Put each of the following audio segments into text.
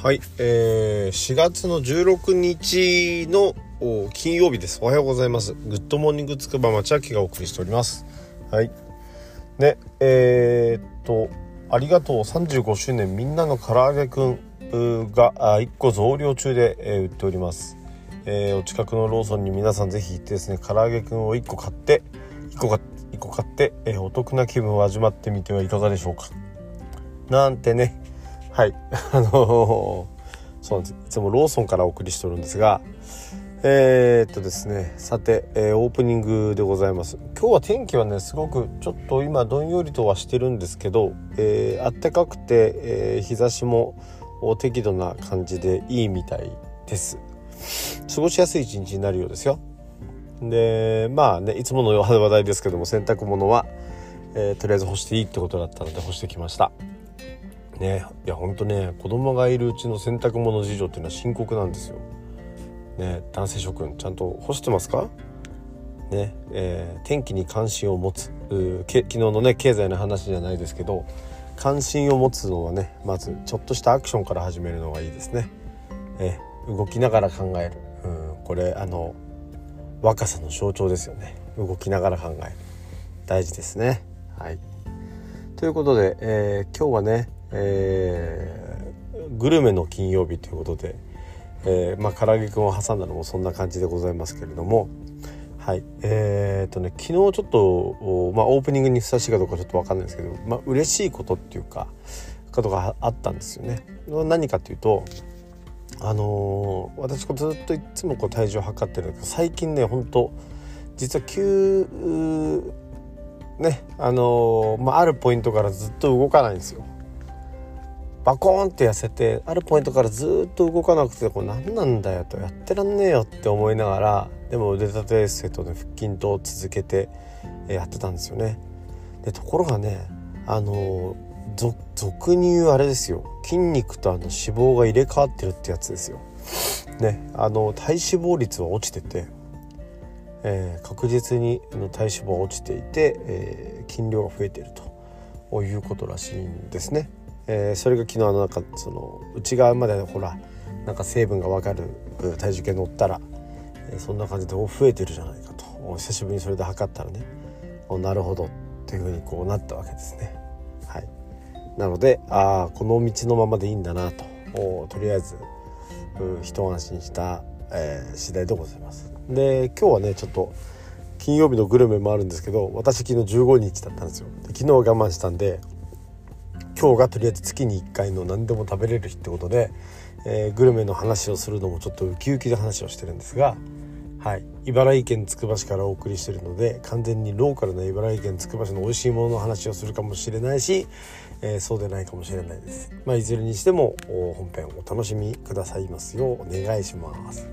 はい、えー、4月の16日の金曜日です。おはようございます。グッドモーニングつくば町明がお送りしております。はい。ね、えー、っと、ありがとう35周年みんなのからあげクンが1個増量中で、えー、売っております。えー、お近くのローソンに皆さんぜひ行ってですね、からあげクンを1個買って、1個買って、1個買って、えー、お得な気分を味わってみてはいかがでしょうか。なんてね、はい。あの、そうなんです。いつもローソンからお送りしておるんですがえー、っとですね。さて、えー、オープニングでございます。今日は天気はねすごくちょっと今どんよりとはしてるんですけど、えー、暖かくて、えー、日差しも適度な感じでいいみたいです。過ごしやすい一日になるようですよ。でまあねいつもの話題ですけども洗濯物は、えー、とりあえず干していいってことだったので干してきました。ねいやほんとね子供がいるうちの洗濯物事情っていうのは深刻なんですよ。ね男性諸君ちゃんと干してますか？ねえー、天気に関心を持つ昨日のね経済の話じゃないですけど関心を持つのはねまずちょっとしたアクションから始めるのがいいですね。え、動きながら考える、うん、これあの若さの象徴ですよね動きながら考える大事ですね。はいということで、えー、今日はねえー、グルメの金曜日ということで、えー、まあ唐揚げくんを挟んだのもそんな感じでございますけれどもはいえー、とね昨日ちょっと、まあ、オープニングにふさわしいかどうかちょっと分かんないですけど、まあ嬉しいことっていうかことがあったんですよね。何かっていうとあのー、私ずっといつもこう体重を測ってるんだけど最近ね本当実は急ねあのー、まあ、あるポイントからずっと動かないんですよ。バコーンって痩せてあるポイントからずっと動かなくてこれ何なんだよとやってらんねえよって思いながらでも腕立て伏せとね腹筋と続けてやってたんですよね。でところがねあの俗に言うあれですよ筋肉とあの脂肪が入れ替わってるってやつですよ。ねあの体脂肪率は落ちてて、えー、確実に体脂肪が落ちていて、えー、筋量が増えてるということらしいんですね。えー、それが昨日のなんかその内側までほらなんか成分が分かる体重計乗ったら、えー、そんな感じで増えてるじゃないかと久しぶりにそれで測ったらねなるほどっていうふうにこうなったわけですね。はい、なのでああこの道のままでいいんだなととりあえず一安心した、えー、次第でございます。で今日はねちょっと金曜日のグルメもあるんですけど私昨日15日だったんですよ。で昨日我慢したんで今日がとりあえず月に1回の何でも食べれる日ってことで、えー、グルメの話をするのもちょっとウキウキで話をしてるんですが、はい、茨城県つくば市からお送りしてるので完全にローカルな茨城県つくば市の美味しいものの話をするかもしれないし、えー、そうでないかもしれないです。まあ、いずれにしても本編お楽しみくださいますようお願いします。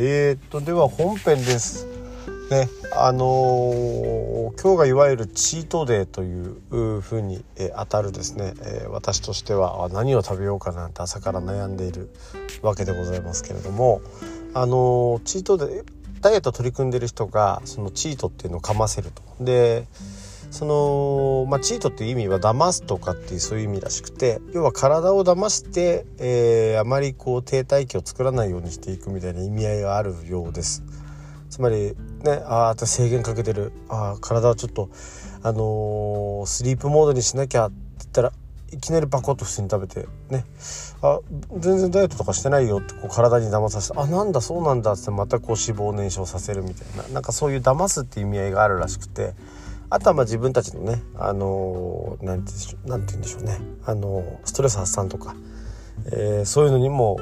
えー、っとでは本編ですねあのー、今日がいわゆるチートデーというふうに、え当たるですね、えー、私としては何を食べようかなんて朝から悩んでいるわけでございますけれどもあのチートデーダイエット取り組んでる人がそのチートっていうのをかませると。でその、まあ、チートっていう意味は騙すとかっていうそういう意味らしくて要は体を騙して、えー、あまりこう停滞期を作らないようにしていくみたいな意味合いがあるようです。つまりねああ制限かけてる。ああ体をちょっとあのー、スリープモードにしなきゃって言ったらいきなりバコッと普通に食べてね。あ全然ダイエットとかしてないよってこう体に騙させてあなんだそうなんだってまたこう脂肪を燃焼させるみたいな。なんかそういう騙すっていう意味合いがあるらしくて。あとはまあ自分たちのね、あのー、てなんて言うんでしょうね、あのー、ストレス発散とか、えー、そういうのにも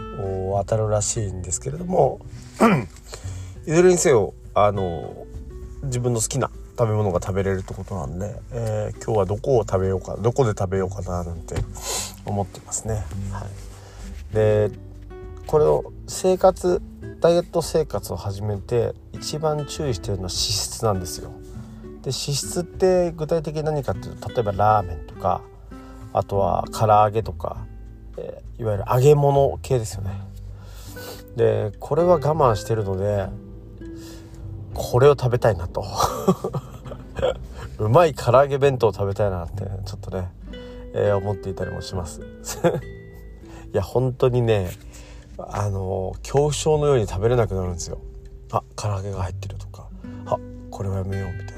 当たるらしいんですけれどもいずれにせよ、あの、自分の好きな食べ物が食べれるってことなんで、えー、今日はどこを食べようかどこで食べようかななんて思ってますね。はい、でこれを生活ダイエット生活を始めて一番注意してるのは脂質なんですよ。で脂質って具体的に何かっていうと例えばラーメンとかあとは唐揚げとか、え、いわゆる揚げ物系ですよね。でこれは我慢してるのでこれを食べたいなと。うまい唐揚げ弁当を食べたいなってちょっとね、えー、思っていたりもします。いや本当にねあの恐怖症のように食べれなくなるんですよ。あ唐揚げが入ってるとか。あこれはやめようみたいな。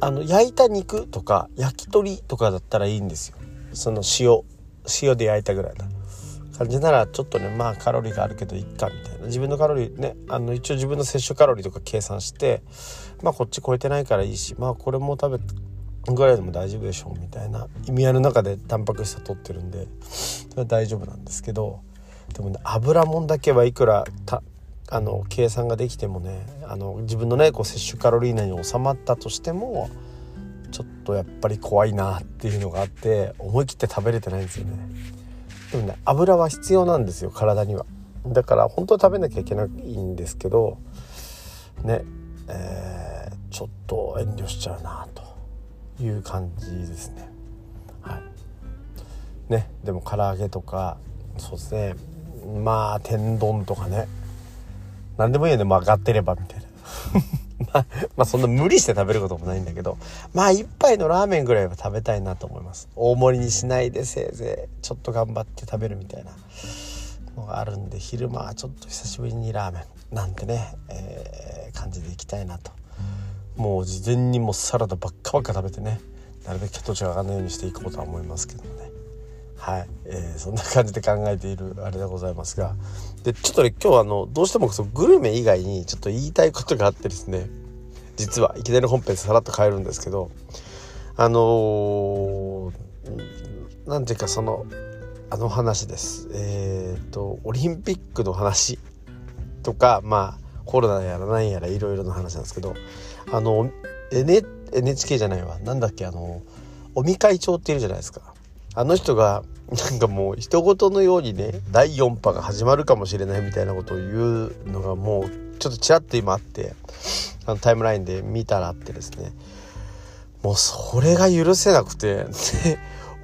あの焼いた肉とか焼き鳥とかだったらいいんですよ。その塩塩で焼いたぐらいな。感じならちょっとねまあカロリーがあるけどいっかみたいな。自分のカロリーねあの一応自分の摂取カロリーとか計算してまあこっち超えてないからいいしまあこれも食べぐらいでも大丈夫でしょうみたいな意味合いの中でタンパク質を取ってるんで大丈夫なんですけどでもね油もんだけはいくらあの計算ができてもねあの自分のねこう摂取カロリー内に収まったとしてもちょっとやっぱり怖いなっていうのがあって思い切って食べれてないんですよね。でもね油は必要なんですよ体には。だから本当は食べなきゃいけないんですけどねえー、ちょっと遠慮しちゃうなという感じですね。はい。ねでも唐揚げとかそうですね。まあ天丼とかね。何でもいいよね。曲がってればみたいな。まあ、まあそんな無理して食べることもないんだけど。まあ一杯のラーメンぐらいは食べたいなと思います。大盛りにしないでせいぜいちょっと頑張って食べるみたいなのがあるんで昼間はちょっと久しぶりにラーメン。なんてね、えー、感じでいきたいなと。もう事前にもサラダばっかばっか食べてねなるべく血糖値が上がらないようにしていこうとは思いますけどね。はい、えー、そんな感じで考えているあれでございますが。でちょっとね今日あのどうしてもそのグルメ以外にちょっと言いたいことがあってですね。実はいきなり本編さらっと変えるんですけど。あの何、ー、ていうかそのあの話です。えっ、ー、とオリンピックの話とかまあコロナやら何やらいろいろな話なんですけど。あの、N、NHK じゃないわ。なんだっけあの尾身会長っているじゃないですか。あの人がなんかもう人事のようにね第4波が始まるかもしれないみたいなことを言うのがもうちょっとちらっと今あってあのタイムラインで見たらあってですねもうそれが許せなくて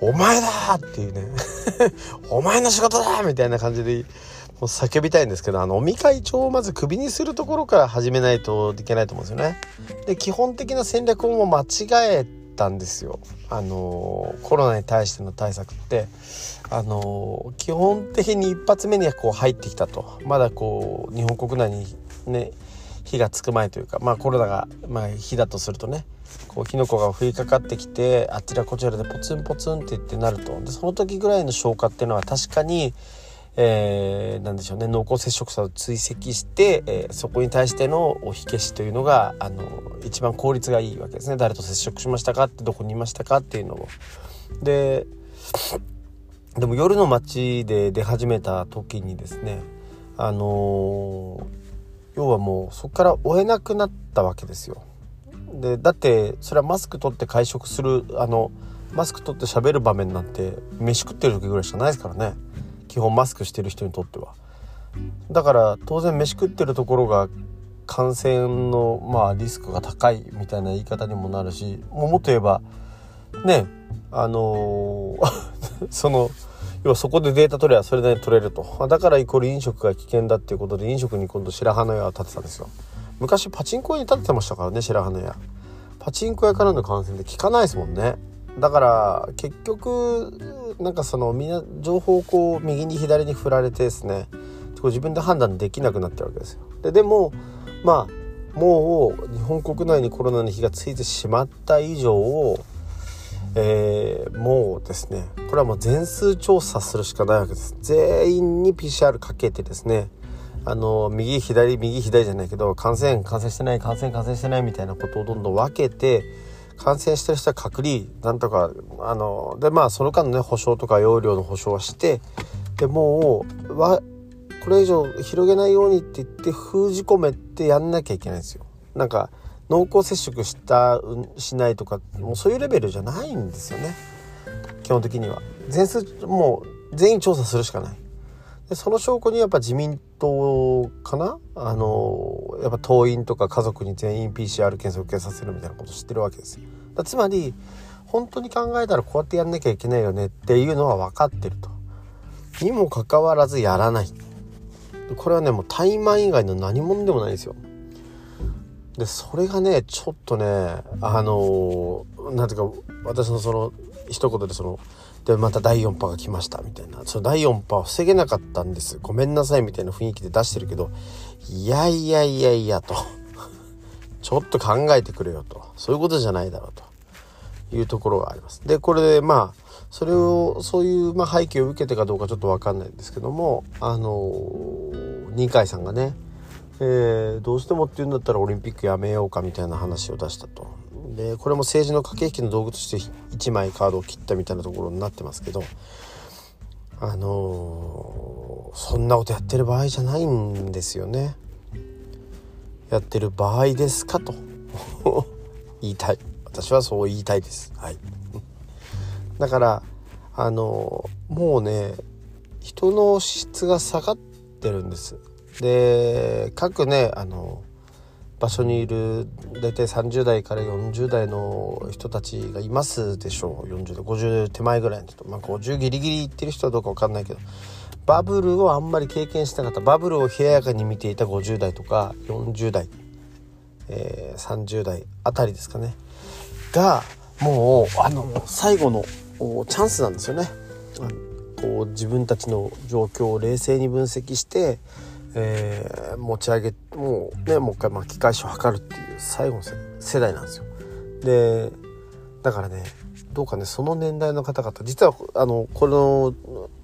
お前だ!」っていうね お前の仕事だ!」みたいな感じでもう叫びたいんですけどあの尾身会長をまずクビにするところから始めないといけないと思うんですよね。で基本的な戦略も間違えたんですよ。あのコロナに対しての対策ってあの基本的に一発目にはこう入ってきたとまだこう日本国内にね火がつく前というかまあコロナが、まあ、火だとするとねこう火の粉が降りかかってきてあちらこちらでポツンポツンって言ってなるとでその時ぐらいの消化っていうのは確かにえー、なんでしょうね濃厚接触者を追跡して、えー、そこに対してのお火消しというのがあの一番効率がいいわけですね誰と接触しましたかってどこにいましたかっていうのを。ででも夜の街で出始めた時にですねあのー、要はもうそこから追えなくなったわけですよ。でだってそれはマスク取って会食するあのマスク取って喋る場面なんて飯食ってる時ぐらいしかないですからね。基本マスクしてる人にとっては。だから当然飯食ってるところが感染のまあリスクが高いみたいな言い方にもなるしもっと言えばねあのー、その要はそこでデータ取ればそれで取れると。だからイコール飲食が危険だっていうことで飲食に今度白羽の矢を立てたんですよ。昔パチンコ屋に立ててましたからね白羽の矢。パチンコ屋からの感染で効かないですもんね。だから結局なんかそのみんな情報をこう右に左に振られてですね自分で判断できなくなってるわけですよ。ででもまあもう日本国内にコロナの火がついてしまった以上をえー、もうですねこれはもう全数調査するしかないわけです全員に PCR かけてですねあの右左右左じゃないけど感染感染してない感染感染してないみたいなことをどんどん分けて感染してる人は隔離なんとかあのでまあその間のね保証とか容量の保証はしてでもうわこれ以上広げないようにって言って封じ込めてやんなきゃいけないんですよ。なんか濃厚接触したしないとかもうそういうレベルじゃないんですよね。基本的には。全数もう全員調査するしかない。でその証拠にやっぱ自民党かな？あのやっぱ党員とか家族に全員 PCR 検査を受けさせるみたいなこと知ってるわけですよ。だつまり本当に考えたらこうやってやんなきゃいけないよねっていうのは分かってると。にもかかわらずやらない。これはねもう怠慢以外の何者でもないですよ。でそれがねちょっとねあの何ていうか私のその一言でそのでまた第4波が来ましたみたいな。その第4波を防げなかったんです。ごめんなさいみたいな雰囲気で出してるけどいやいやいやいやと。ちょっと考えてくれよと。そういうことじゃないだろうと。いうところがあります。でこれでまあそれをそういう、まあ、背景を受けてかどうかちょっと分かんないんですけどもあの二階さんがねえー、どうしてもって言うんだったらオリンピックやめようかみたいな話を出したと。でこれも政治の駆け引きの道具として1枚カードを切ったみたいなところになってますけどあのー、そんなことやってる場合じゃないんですよね。やってる場合ですかと 言いたい私はそう言いたいです。はい、だからあのー、もうね人の質が下がってるんです。で各ねあの場所にいる大体30代から40代の人たちがいますでしょう。40代50手前ぐらいの人、まあ、50ギリギリいってる人はどうか分かんないけど。バブルをあんまり経験してなかった。バブルを冷ややかに見ていた50代とか40代、えー、30代あたりですかね。がもうあの最後のチャンスなんですよね。こう自分たちの状況を冷静に分析してえー、持ち上げもうねもう一回巻き返しを図るっていう最後の世代なんですよ。でだからねどうかねその年代の方々実はあのこの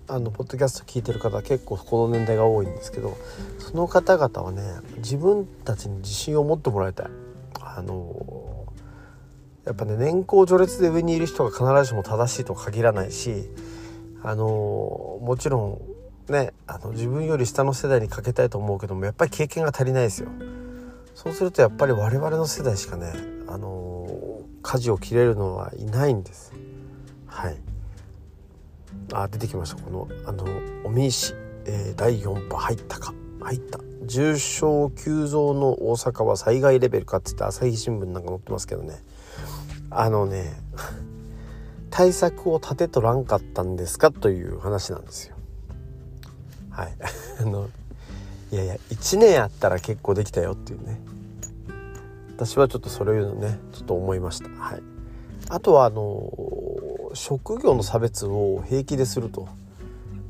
あのポッドキャスト聞いてる方結構この年代が多いんですけどその方々はね自分たちに自信を持ってもらいたい。あのやっぱね年功序列で上にいる人が必ずしも正しいとは限らないしあのもちろんねあの自分より下の世代にかけたいと思うけどもやっぱり経験が足りないですよ。そうするとやっぱり我々の世代しかねあの舵を切れるのはいないんです。はい。あ出てきました。このあの尾身氏、えー、第4波入ったか。入った。重症急増の大阪は災害レベルかって言って朝日新聞なんか載ってますけどね。あのね 対策を立てとらんかったんですかという話なんですよ。はい。あのいやいや1年あったら結構できたよっていうね。私はちょっとそれいうのねちょっと思いました。はい。あとはあの職業の差別を平気ですると。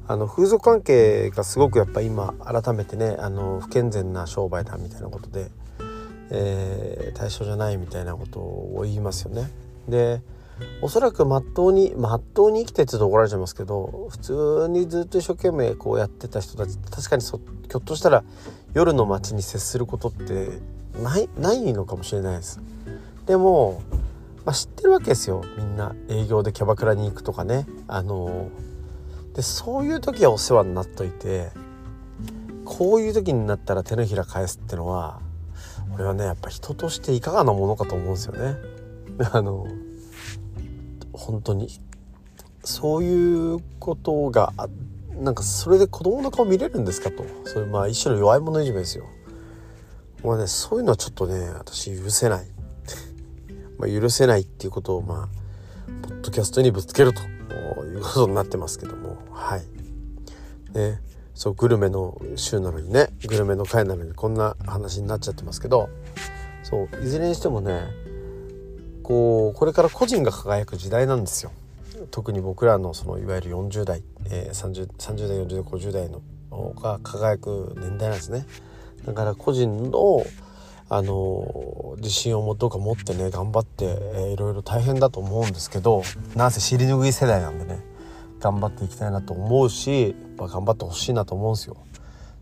あの風俗関係がすごくやっぱ今改めてねあの不健全な商売だみたいなことで、えー、対象じゃないみたいなことを言いますよね。でおそらくまっとうにまっとうに生きてってと怒られちゃいますけど普通にずっと一生懸命こうやってた人たち確かにそひょっとしたら夜の街に接することってないないのかもしれないです。でも、まあ、知ってるわけですよみんな営業でキャバクラに行くとかねあのでそういう時はお世話になっといてこういう時になったら手のひら返すってのは俺はねやっぱ人としていかがなものかと思うんですよね。あの本当に。そういうことがなんかそれで子供の顔見れるんですかと。それまあ一種の弱い者いじめですよ。まあねそういうのはちょっとね私許せない。まあ許せないっていうことをまあポッドキャストにぶつけるということになってますけども。はい。ね。そうグルメの週なのにねグルメの回なのにこんな話になっちゃってますけど。そういずれにしてもねこうこれから個人が輝く時代なんですよ特に僕らのそのいわゆる40代、えー、30, 30代40代50代のが輝く年代なんですねだから個人のあの自信をもどうか持ってね頑張って、えー、いろいろ大変だと思うんですけどなんせ尻拭い世代なんでね頑張っていきたいなと思うしやっぱ頑張ってほしいなと思うんですよ。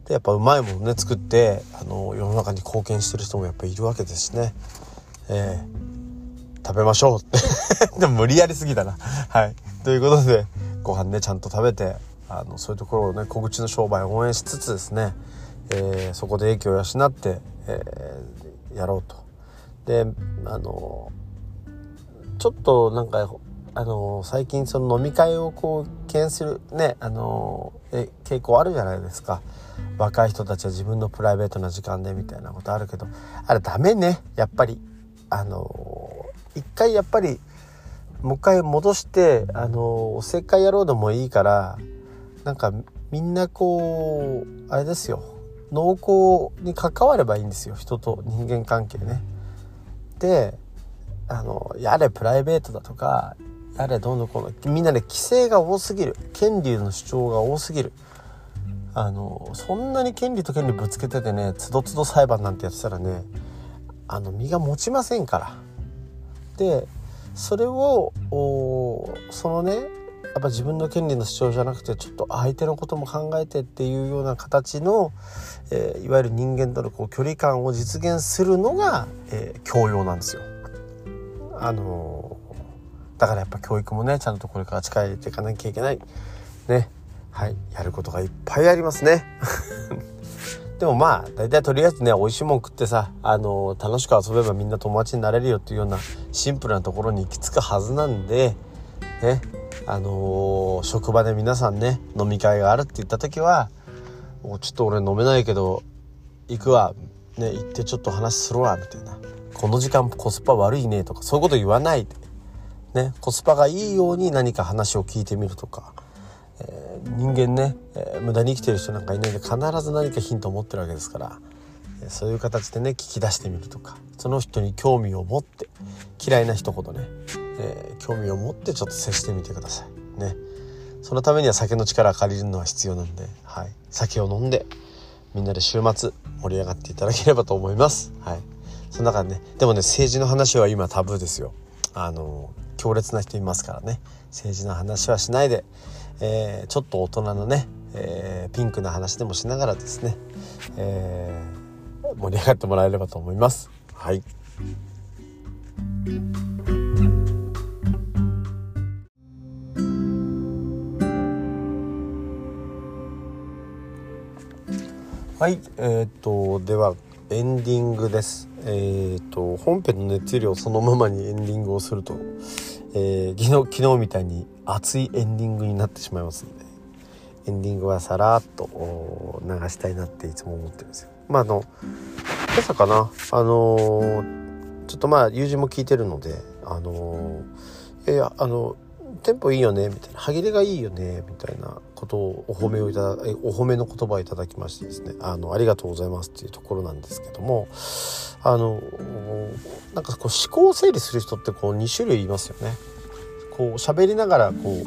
でやっぱうまいものね作ってあの世の中に貢献してる人もやっぱいるわけですしね。えー食べましょうって。でも無理やりすぎだな。はい。ということでご飯ねちゃんと食べてあのそういうところをね小口の商売を応援しつつですね、えー、そこで影響を養って、えー、やろうと。であのちょっとなんかあの最近その飲み会をこう敬遠するねあのえ傾向あるじゃないですか。若い人たちは自分のプライベートな時間でみたいなことあるけどあれダメね。やっぱりあの一回やっぱりもう一回戻してあのおせっかい野郎でもいいからなんかみんなこうあれですよ。濃厚に関わればいいんですよ。人と人間関係ね。であのやれプライベートだとかやれどうのこうの。みんなで規制が多すぎる。権利の主張が多すぎる。あのそんなに権利と権利ぶつけててねつどつど裁判なんてやってたらねあの身が持ちませんから。でそれをそのねやっぱ自分の権利の主張じゃなくてちょっと相手のことも考えてっていうような形の、えー、いわゆる人間とのこう距離感を実現するのが、えー、教養なんですよ。あのー、だからやっぱ教育もねちゃんとこれから近えていかなきゃいけない。ね。はい。やることがいっぱいありますね。でもまあ大体とりあえずね美味しいもん食ってさあの楽しく遊べばみんな友達になれるよっていうようなシンプルなところに行き着くはずなんでねあのー、職場で皆さんね飲み会があるって言った時は「もうちょっと俺飲めないけど行くわ」ね行ってちょっと話するわみたいな「この時間コスパ悪いね」とかそういうこと言わないで、ね、コスパがいいように何か話を聞いてみるとか。えー、人間ね、えー、無駄に生きてる人なんかいないんで必ず何かヒントを持ってるわけですから、えー、そういう形でね聞き出してみるとかその人に興味を持って嫌いな人ほどね、え興味を持ってちょっと接してみてください。ね。そのためには酒の力を借りるのは必要なんで、はい、酒を飲んでみんなで週末盛り上がっていただければと思います。はい。その中でね。でもね政治の話は今タブーですよ。あの強烈な人いますからね。政治の話はしないでえー、ちょっと大人のね、えー、ピンクな話でもしながらですね、えー、盛り上がってもらえればと思います。はい。はい、えー、っとではエンディングです。えー、っと本編の熱量そのままにエンディングをすると、えー、昨日昨日みたいに熱いエンディングになってしまいますんでエンディングはさらっと流したいなっていつも思ってるんですよ。まああの今朝かな？あのー、ちょっとまあ友人も聞いてるのであのー、いやいやあのテンポいいよねみたいな。歯切れがいいよねみたいなことをお褒めをいただお褒めの言葉をいただきましてですね。あのありがとうございますっていうところなんですけども。あのなんかこう思考を整理する人ってこう2種類いますよね。こう喋りながらこう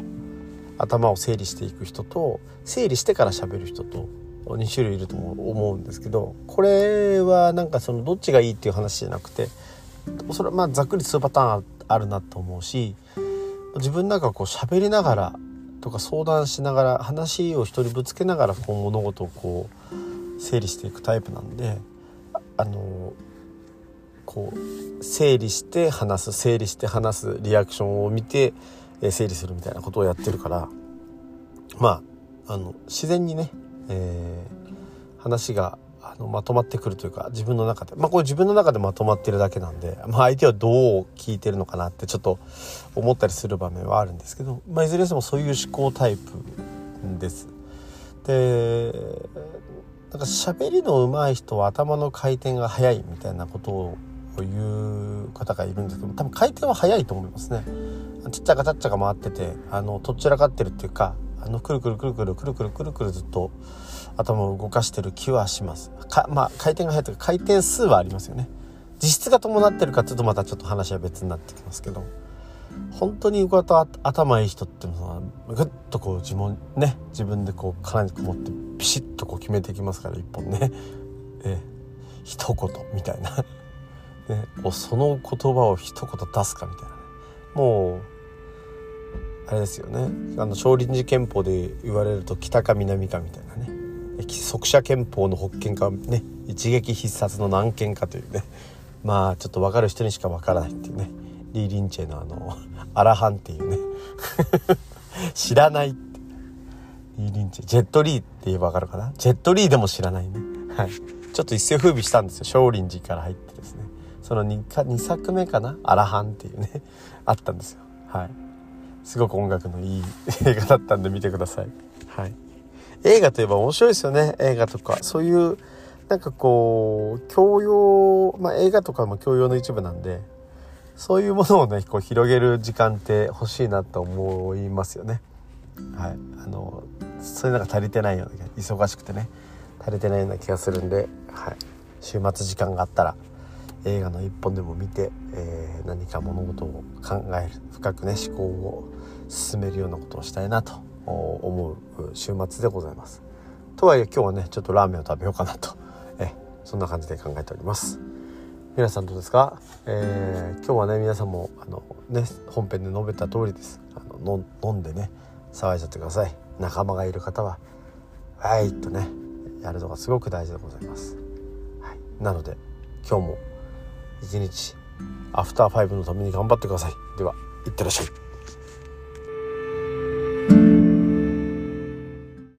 頭を整理していく人と整理してから喋る人と2種類いると思うんですけどこれはなんかそのどっちがいいっていう話じゃなくてそれはまあざっくり2パターンあるなと思うし自分なんかこう喋りながらとか相談しながら話を一人ぶつけながらこう物事をこう整理していくタイプなんであのこう整理して話す整理して話すリアクションを見て、整理するみたいなことをやってるからまああの自然にね、えー、話があのまとまってくるというか自分の中でまあこれ自分の中でまとまってるだけなんで、まあ、相手はどう聞いてるのかなってちょっと思ったりする場面はあるんですけど、まあ、いずれにしてもそういう思考タイプです。でなんか喋りの上手い人は頭の回転が速いみたいなことをいう方がいるんですけど多分回転は早いと思いますねちっちゃかちっちゃか回っててあのとっちらかってるっていうかあのくるくるくるくるくるくるくるくるずっと頭を動かしてる気はします。かまあ回転が速いというか回転数はありますよね。実質が伴ってるかっていうとまたちょっと話は別になってきますけど本当にこうやって頭いい人ってのはぐっとこう自分ね自分でこうかなりこもってピシッとこう決めていきますから一本ね。え一言みたいな。ね、その言葉を一言出すかみたいなもうあれですよね。あの少林寺拳法で言われると北か南かみたいなね。即射拳法の北剣かね一撃必殺の南剣かというね。まあちょっと分かる人にしか分からないっていうね。リー・リンチェのあのアラハンっていうね。知らないって。リー・リンチェ。ジェットリーって言えば分かるかな？ジェットリーでも知らないね。はい。ちょっと一世風靡したんですよ。少林寺から入ってですね。その 2, か2作目かな「アラハン」っていうね。あったんですよ。はい。すごく音楽のいい映画だったんで見てください。はい。映画といえば面白いですよね。映画とか。そういうなんかこう教養まあ映画とかも教養の一部なんでそういうものをねこう広げる時間って欲しいなと思いますよね。はい。あのそういうのが足りてないような忙しくてね。足りてないような気がするんで、はい、週末時間があったら映画の一本でも見て、えー、何か物事を考える深くね思考を進めるようなことをしたいなと思う週末でございます。とはいえ今日はねちょっとラーメンを食べようかなと、えそんな感じで考えております。皆さんどうですか、えー、今日はね皆さんもあの、ね、本編で述べた通りです。あの飲んでね騒いじゃってください。仲間がいる方は「はい」とねやるのがすごく大事でございます、はい、なので今日も一日アフターファイブのために頑張ってください。ではいってらっしゃい。